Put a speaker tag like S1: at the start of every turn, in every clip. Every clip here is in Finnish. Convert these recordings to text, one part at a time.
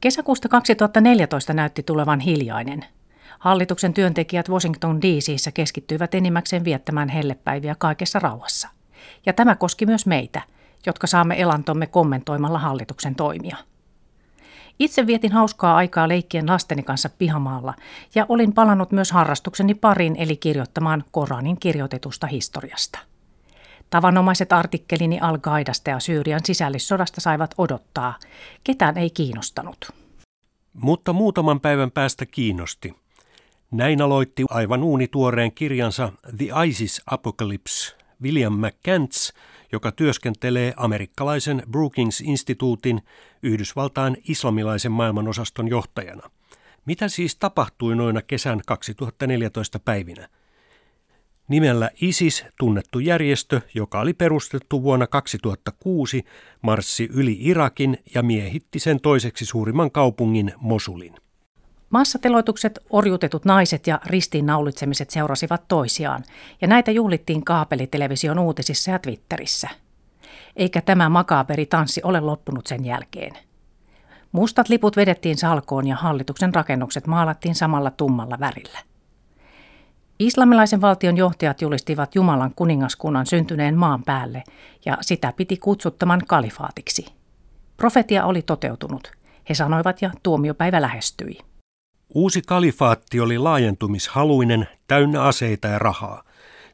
S1: Kesäkuusta 2014 näytti tulevan hiljainen. Hallituksen työntekijät Washington DCissä keskittyivät enimmäkseen viettämään hellepäiviä kaikessa rauhassa. Ja tämä koski myös meitä, jotka saamme elantomme kommentoimalla hallituksen toimia. Itse vietin hauskaa aikaa leikkien lasteni kanssa pihamaalla ja olin palannut myös harrastukseni pariin eli kirjoittamaan Koranin kirjoitetusta historiasta. Tavanomaiset artikkelini Al-Qaidasta ja Syyrian sisällissodasta saivat odottaa. Ketään ei kiinnostanut.
S2: Mutta muutaman päivän päästä kiinnosti. Näin aloitti aivan uunituoreen kirjansa The ISIS Apocalypse William McCants, joka työskentelee amerikkalaisen Brookings-instituutin Yhdysvaltain islamilaisen maailmanosaston johtajana. Mitä siis tapahtui noina kesän 2014 päivinä? Nimellä ISIS tunnettu järjestö, joka oli perustettu vuonna 2006, marssi yli Irakin ja miehitti sen toiseksi suurimman kaupungin Mosulin.
S1: Massateloitukset, orjutetut naiset ja ristiinnaulitsemiset seurasivat toisiaan, ja näitä juhlittiin kaapelitelevision uutisissa ja Twitterissä. Eikä tämä makaaberi tanssi ole loppunut sen jälkeen. Mustat liput vedettiin salkoon ja hallituksen rakennukset maalattiin samalla tummalla värillä. Islamilaisen valtion johtajat julistivat Jumalan kuningaskunnan syntyneen maan päälle, ja sitä piti kutsuttaman kalifaatiksi. Profetia oli toteutunut. He sanoivat ja tuomiopäivä lähestyi.
S2: Uusi kalifaatti oli laajentumishaluinen, täynnä aseita ja rahaa.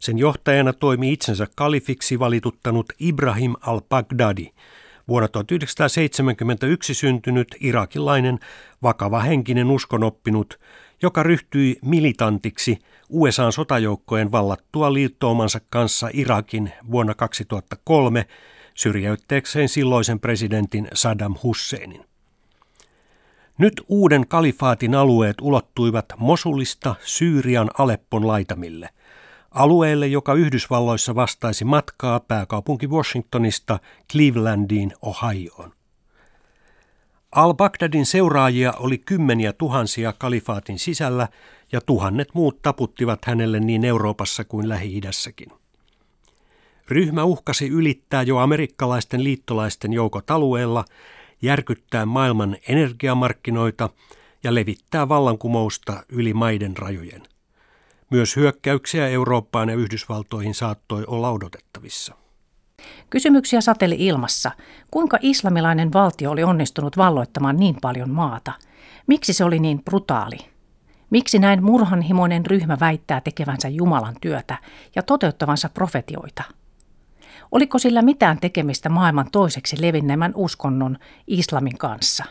S2: Sen johtajana toimi itsensä kalifiksi valituttanut Ibrahim al-Baghdadi, vuonna 1971 syntynyt irakilainen, vakava henkinen uskonoppinut, joka ryhtyi militantiksi USAn sotajoukkojen vallattua liittoumansa kanssa Irakin vuonna 2003 syrjäytteekseen silloisen presidentin Saddam Husseinin. Nyt uuden kalifaatin alueet ulottuivat Mosulista Syyrian Aleppon laitamille, alueelle, joka Yhdysvalloissa vastaisi matkaa pääkaupunki Washingtonista Clevelandiin, Ohioon. Al-Baghdadin seuraajia oli kymmeniä tuhansia kalifaatin sisällä ja tuhannet muut taputtivat hänelle niin Euroopassa kuin Lähi-idässäkin. Ryhmä uhkasi ylittää jo amerikkalaisten liittolaisten joukot alueella järkyttää maailman energiamarkkinoita ja levittää vallankumousta yli maiden rajojen. Myös hyökkäyksiä Eurooppaan ja Yhdysvaltoihin saattoi olla odotettavissa.
S1: Kysymyksiä sateli ilmassa. Kuinka islamilainen valtio oli onnistunut valloittamaan niin paljon maata? Miksi se oli niin brutaali? Miksi näin murhanhimoinen ryhmä väittää tekevänsä Jumalan työtä ja toteuttavansa profetioita? Oliko sillä mitään tekemistä maailman toiseksi levinnemän uskonnon islamin kanssa?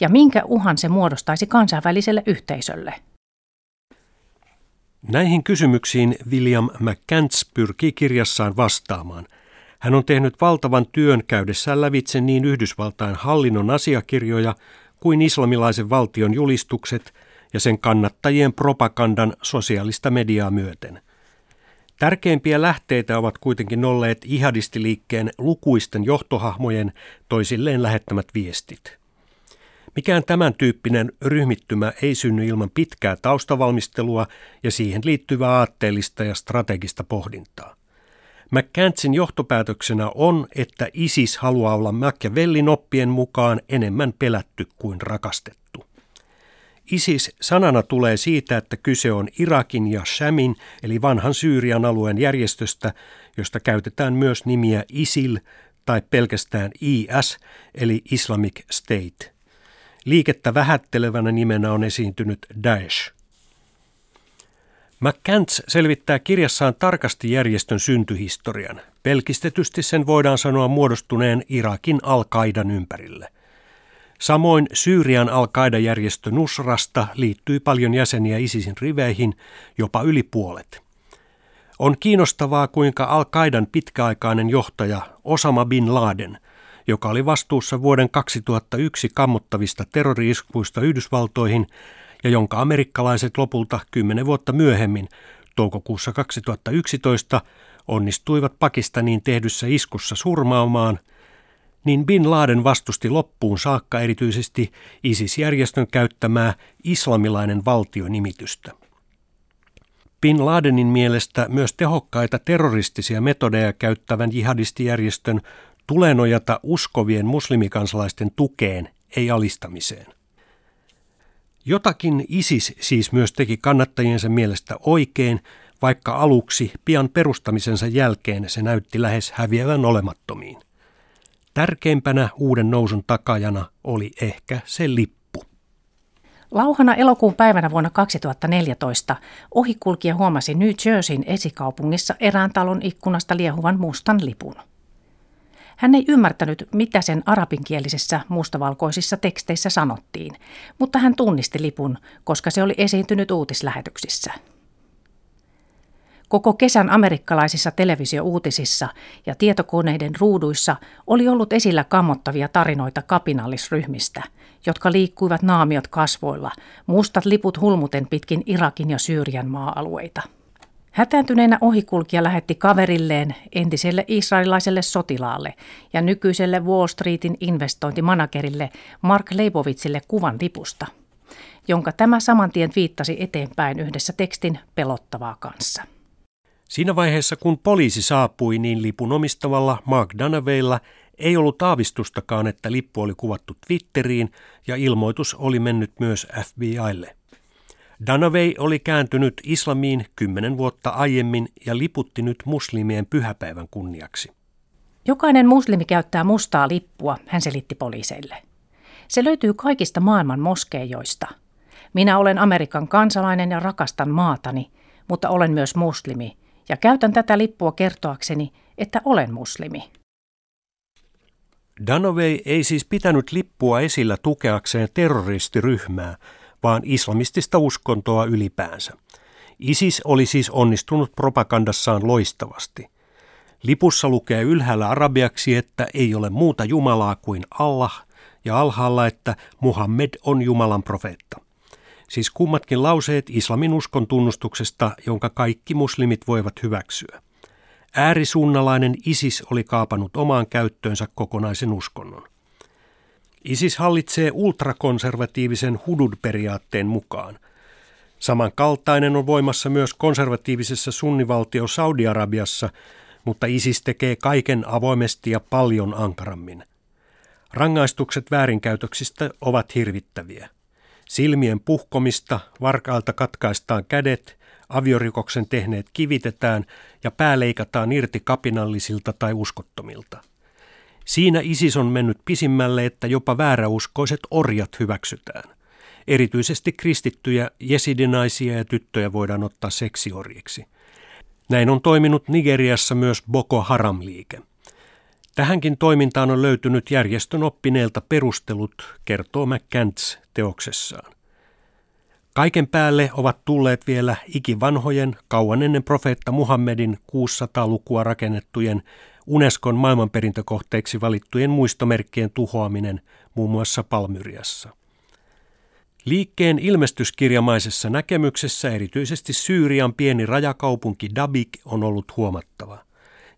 S1: Ja minkä uhan se muodostaisi kansainväliselle yhteisölle?
S2: Näihin kysymyksiin William McCants pyrkii kirjassaan vastaamaan. Hän on tehnyt valtavan työn käydessään lävitse niin Yhdysvaltain hallinnon asiakirjoja kuin islamilaisen valtion julistukset ja sen kannattajien propagandan sosiaalista mediaa myöten – Tärkeimpiä lähteitä ovat kuitenkin olleet ihadistiliikkeen lukuisten johtohahmojen toisilleen lähettämät viestit. Mikään tämän tyyppinen ryhmittymä ei synny ilman pitkää taustavalmistelua ja siihen liittyvää aatteellista ja strategista pohdintaa. McCantsin johtopäätöksenä on, että ISIS haluaa olla Machiavellin oppien mukaan enemmän pelätty kuin rakastettu. ISIS sanana tulee siitä, että kyse on Irakin ja Shamin eli vanhan Syyrian alueen järjestöstä, josta käytetään myös nimiä ISIL tai pelkästään IS eli Islamic State. Liikettä vähättelevänä nimenä on esiintynyt Daesh. McCants selvittää kirjassaan tarkasti järjestön syntyhistorian. Pelkistetysti sen voidaan sanoa muodostuneen Irakin al-Qaidan ympärille – Samoin Syyrian al-Qaida-järjestö Nusrasta liittyy paljon jäseniä ISISin riveihin, jopa yli puolet. On kiinnostavaa, kuinka al-Qaidan pitkäaikainen johtaja Osama bin Laden, joka oli vastuussa vuoden 2001 kammottavista terroriiskuista Yhdysvaltoihin ja jonka amerikkalaiset lopulta kymmenen vuotta myöhemmin, toukokuussa 2011, onnistuivat Pakistaniin tehdyssä iskussa surmaamaan – niin Bin Laden vastusti loppuun saakka erityisesti ISIS-järjestön käyttämää islamilainen valtionimitystä. Bin Ladenin mielestä myös tehokkaita terroristisia metodeja käyttävän jihadistijärjestön tulee nojata uskovien muslimikansalaisten tukeen ei alistamiseen. Jotakin ISIS siis myös teki kannattajiensa mielestä oikein, vaikka aluksi pian perustamisensa jälkeen se näytti lähes häviävän olemattomiin. Tärkeimpänä uuden nousun takajana oli ehkä se lippu.
S1: Lauhana elokuun päivänä vuonna 2014 ohikulkija huomasi New Jerseyn esikaupungissa erään talon ikkunasta liehuvan mustan lipun. Hän ei ymmärtänyt, mitä sen arabinkielisessä mustavalkoisissa teksteissä sanottiin, mutta hän tunnisti lipun, koska se oli esiintynyt uutislähetyksissä. Koko kesän amerikkalaisissa televisiouutisissa ja tietokoneiden ruuduissa oli ollut esillä kammottavia tarinoita kapinallisryhmistä, jotka liikkuivat naamiot kasvoilla, mustat liput hulmuten pitkin Irakin ja Syyrian maa-alueita. Hätääntyneenä ohikulkija lähetti kaverilleen, entiselle israelilaiselle sotilaalle ja nykyiselle Wall Streetin investointimanagerille Mark Leibovitsille kuvan lipusta, jonka tämä saman tien viittasi eteenpäin yhdessä tekstin pelottavaa kanssa.
S2: Siinä vaiheessa, kun poliisi saapui, niin lipun omistavalla Mark Danaveilla ei ollut aavistustakaan, että lippu oli kuvattu Twitteriin ja ilmoitus oli mennyt myös FBIlle. Danavei oli kääntynyt islamiin kymmenen vuotta aiemmin ja liputti nyt muslimien pyhäpäivän kunniaksi.
S1: Jokainen muslimi käyttää mustaa lippua, hän selitti poliiseille. Se löytyy kaikista maailman moskeijoista. Minä olen Amerikan kansalainen ja rakastan maatani, mutta olen myös muslimi ja käytän tätä lippua kertoakseni, että olen muslimi.
S2: Danovei ei siis pitänyt lippua esillä tukeakseen terroristiryhmää, vaan islamistista uskontoa ylipäänsä. ISIS oli siis onnistunut propagandassaan loistavasti. Lipussa lukee ylhäällä arabiaksi, että ei ole muuta Jumalaa kuin Allah, ja alhaalla, että Muhammed on Jumalan profeetta. Siis kummatkin lauseet islamin uskon tunnustuksesta, jonka kaikki muslimit voivat hyväksyä. Äärisuunnalainen ISIS oli kaapannut omaan käyttöönsä kokonaisen uskonnon. ISIS hallitsee ultrakonservatiivisen hudud-periaatteen mukaan. Samankaltainen on voimassa myös konservatiivisessa sunnivaltio Saudi-Arabiassa, mutta ISIS tekee kaiken avoimesti ja paljon ankarammin. Rangaistukset väärinkäytöksistä ovat hirvittäviä. Silmien puhkomista, varkailta katkaistaan kädet, aviorikoksen tehneet kivitetään ja pää leikataan irti kapinallisilta tai uskottomilta. Siinä ISIS on mennyt pisimmälle, että jopa vääräuskoiset orjat hyväksytään. Erityisesti kristittyjä jesidinaisia ja tyttöjä voidaan ottaa seksiorjiksi. Näin on toiminut Nigeriassa myös Boko Haram-liike. Tähänkin toimintaan on löytynyt järjestön oppineelta perustelut, kertoo McCants teoksessaan. Kaiken päälle ovat tulleet vielä ikivanhojen, kauan ennen profeetta Muhammedin 600-lukua rakennettujen Unescon maailmanperintökohteeksi valittujen muistomerkkien tuhoaminen muun muassa Palmyriassa. Liikkeen ilmestyskirjamaisessa näkemyksessä erityisesti Syyrian pieni rajakaupunki Dabik on ollut huomattava.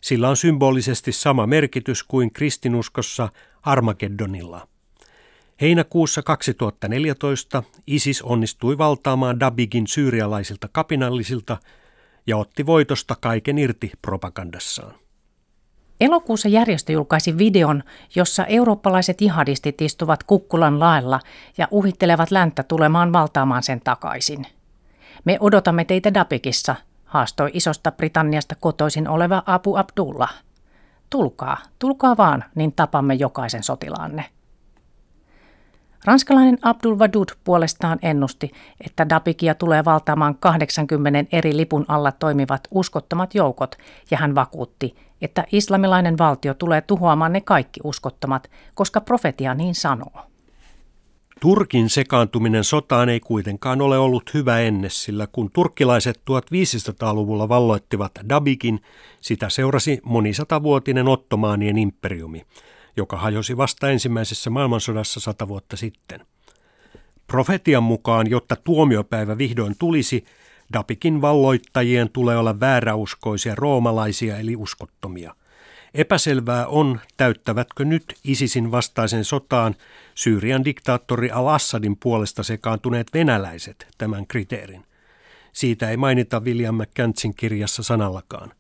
S2: Sillä on symbolisesti sama merkitys kuin kristinuskossa Armageddonilla. Heinäkuussa 2014 ISIS onnistui valtaamaan Dabigin syyrialaisilta kapinallisilta ja otti voitosta kaiken irti propagandassaan.
S1: Elokuussa järjestö julkaisi videon, jossa eurooppalaiset jihadistit istuvat kukkulan laella ja uhittelevat länttä tulemaan valtaamaan sen takaisin. Me odotamme teitä Dabikissa, haastoi isosta Britanniasta kotoisin oleva Abu Abdullah. Tulkaa, tulkaa vaan, niin tapamme jokaisen sotilaanne. Ranskalainen Abdul Wadud puolestaan ennusti, että Dabikia tulee valtaamaan 80 eri lipun alla toimivat uskottomat joukot, ja hän vakuutti, että islamilainen valtio tulee tuhoamaan ne kaikki uskottomat, koska profetia niin sanoo.
S2: Turkin sekaantuminen sotaan ei kuitenkaan ole ollut hyvä enne, sillä kun turkkilaiset 1500-luvulla valloittivat Dabikin, sitä seurasi monisatavuotinen ottomaanien imperiumi – joka hajosi vasta ensimmäisessä maailmansodassa sata vuotta sitten. Profetian mukaan, jotta tuomiopäivä vihdoin tulisi, Dapikin valloittajien tulee olla vääräuskoisia roomalaisia eli uskottomia. Epäselvää on, täyttävätkö nyt ISISin vastaisen sotaan Syyrian diktaattori al-Assadin puolesta sekaantuneet venäläiset tämän kriteerin. Siitä ei mainita William McCantsin kirjassa sanallakaan.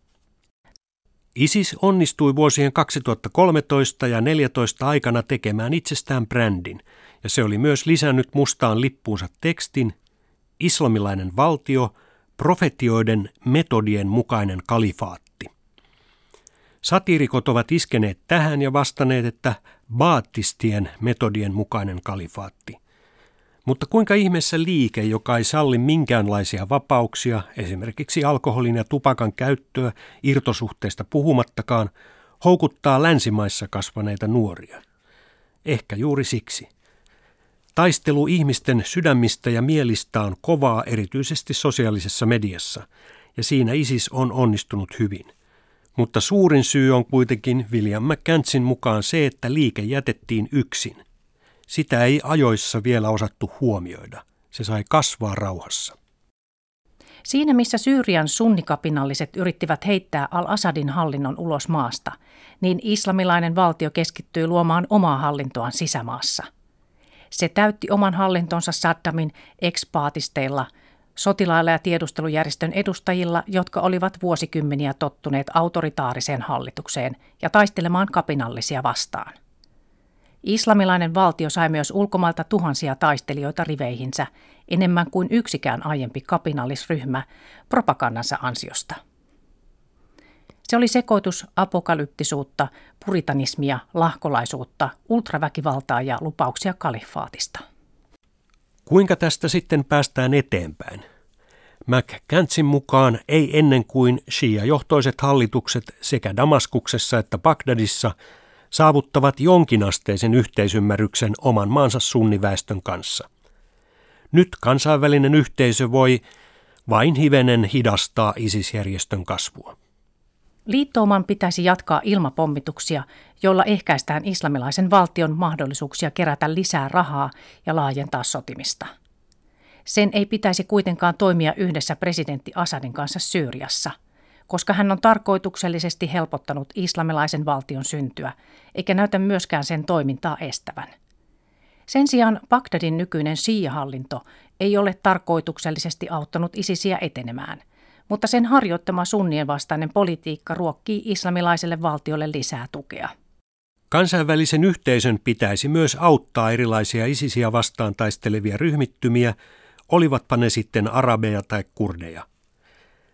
S2: ISIS onnistui vuosien 2013 ja 2014 aikana tekemään itsestään brändin, ja se oli myös lisännyt mustaan lippuunsa tekstin Islamilainen valtio, profetioiden metodien mukainen kalifaatti. Satiirikot ovat iskeneet tähän ja vastanneet, että baattistien metodien mukainen kalifaatti. Mutta kuinka ihmeessä liike, joka ei salli minkäänlaisia vapauksia, esimerkiksi alkoholin ja tupakan käyttöä, irtosuhteista puhumattakaan, houkuttaa länsimaissa kasvaneita nuoria? Ehkä juuri siksi. Taistelu ihmisten sydämistä ja mielistä on kovaa erityisesti sosiaalisessa mediassa, ja siinä ISIS on onnistunut hyvin. Mutta suurin syy on kuitenkin William McCantsin mukaan se, että liike jätettiin yksin – sitä ei ajoissa vielä osattu huomioida. Se sai kasvaa rauhassa.
S1: Siinä missä Syyrian sunnikapinalliset yrittivät heittää al-Assadin hallinnon ulos maasta, niin islamilainen valtio keskittyi luomaan omaa hallintoaan sisämaassa. Se täytti oman hallintonsa Saddamin ekspaatisteilla, sotilailla ja tiedustelujärjestön edustajilla, jotka olivat vuosikymmeniä tottuneet autoritaariseen hallitukseen ja taistelemaan kapinallisia vastaan. Islamilainen valtio sai myös ulkomailta tuhansia taistelijoita riveihinsä, enemmän kuin yksikään aiempi kapinallisryhmä propagandansa ansiosta. Se oli sekoitus apokalyptisuutta, puritanismia, lahkolaisuutta, ultraväkivaltaa ja lupauksia kalifaatista.
S2: Kuinka tästä sitten päästään eteenpäin? McCantsin mukaan ei ennen kuin Shia-johtoiset hallitukset sekä Damaskuksessa että Bagdadissa – saavuttavat jonkinasteisen yhteisymmärryksen oman maansa sunniväestön kanssa. Nyt kansainvälinen yhteisö voi vain hivenen hidastaa ISIS-järjestön kasvua.
S1: Liittouman pitäisi jatkaa ilmapommituksia, joilla ehkäistään islamilaisen valtion mahdollisuuksia kerätä lisää rahaa ja laajentaa sotimista. Sen ei pitäisi kuitenkaan toimia yhdessä presidentti Assadin kanssa Syyriassa – koska hän on tarkoituksellisesti helpottanut islamilaisen valtion syntyä, eikä näytä myöskään sen toimintaa estävän. Sen sijaan Bagdadin nykyinen Shia-hallinto ei ole tarkoituksellisesti auttanut ISISiä etenemään, mutta sen harjoittama sunnien vastainen politiikka ruokkii islamilaiselle valtiolle lisää tukea.
S2: Kansainvälisen yhteisön pitäisi myös auttaa erilaisia ISISiä vastaan taistelevia ryhmittymiä, olivatpa ne sitten arabeja tai kurdeja.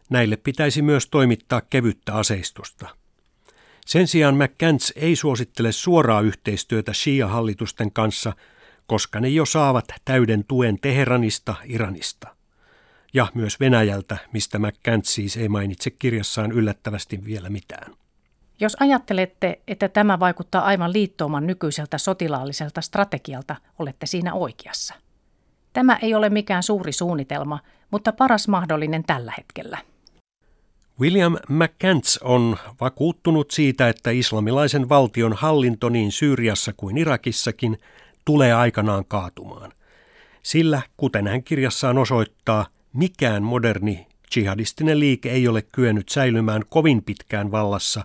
S2: Näille pitäisi myös toimittaa kevyttä aseistusta. Sen sijaan McCants ei suosittele suoraa yhteistyötä Shia-hallitusten kanssa, koska ne jo saavat täyden tuen Teheranista, Iranista. Ja myös Venäjältä, mistä McCants siis ei mainitse kirjassaan yllättävästi vielä mitään.
S1: Jos ajattelette, että tämä vaikuttaa aivan liittouman nykyiseltä sotilaalliselta strategialta, olette siinä oikeassa. Tämä ei ole mikään suuri suunnitelma, mutta paras mahdollinen tällä hetkellä.
S2: William McCants on vakuuttunut siitä, että islamilaisen valtion hallinto niin Syyriassa kuin Irakissakin tulee aikanaan kaatumaan. Sillä, kuten hän kirjassaan osoittaa, mikään moderni jihadistinen liike ei ole kyennyt säilymään kovin pitkään vallassa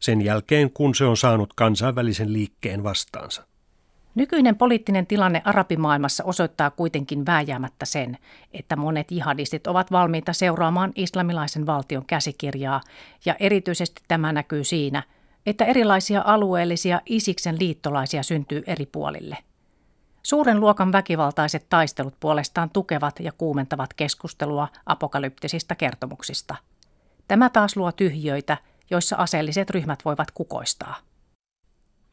S2: sen jälkeen, kun se on saanut kansainvälisen liikkeen vastaansa.
S1: Nykyinen poliittinen tilanne arabimaailmassa osoittaa kuitenkin vääjäämättä sen, että monet jihadistit ovat valmiita seuraamaan islamilaisen valtion käsikirjaa, ja erityisesti tämä näkyy siinä, että erilaisia alueellisia isiksen liittolaisia syntyy eri puolille. Suuren luokan väkivaltaiset taistelut puolestaan tukevat ja kuumentavat keskustelua apokalyptisista kertomuksista. Tämä taas luo tyhjöitä, joissa aseelliset ryhmät voivat kukoistaa.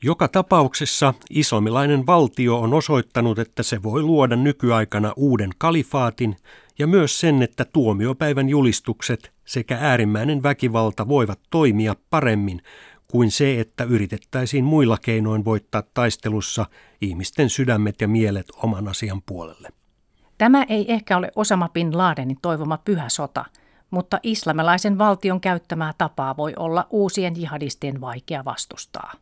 S2: Joka tapauksessa islamilainen valtio on osoittanut, että se voi luoda nykyaikana uuden kalifaatin ja myös sen, että tuomiopäivän julistukset sekä äärimmäinen väkivalta voivat toimia paremmin kuin se, että yritettäisiin muilla keinoin voittaa taistelussa ihmisten sydämet ja mielet oman asian puolelle.
S1: Tämä ei ehkä ole Osama bin Ladenin toivoma pyhä sota, mutta islamilaisen valtion käyttämää tapaa voi olla uusien jihadistien vaikea vastustaa.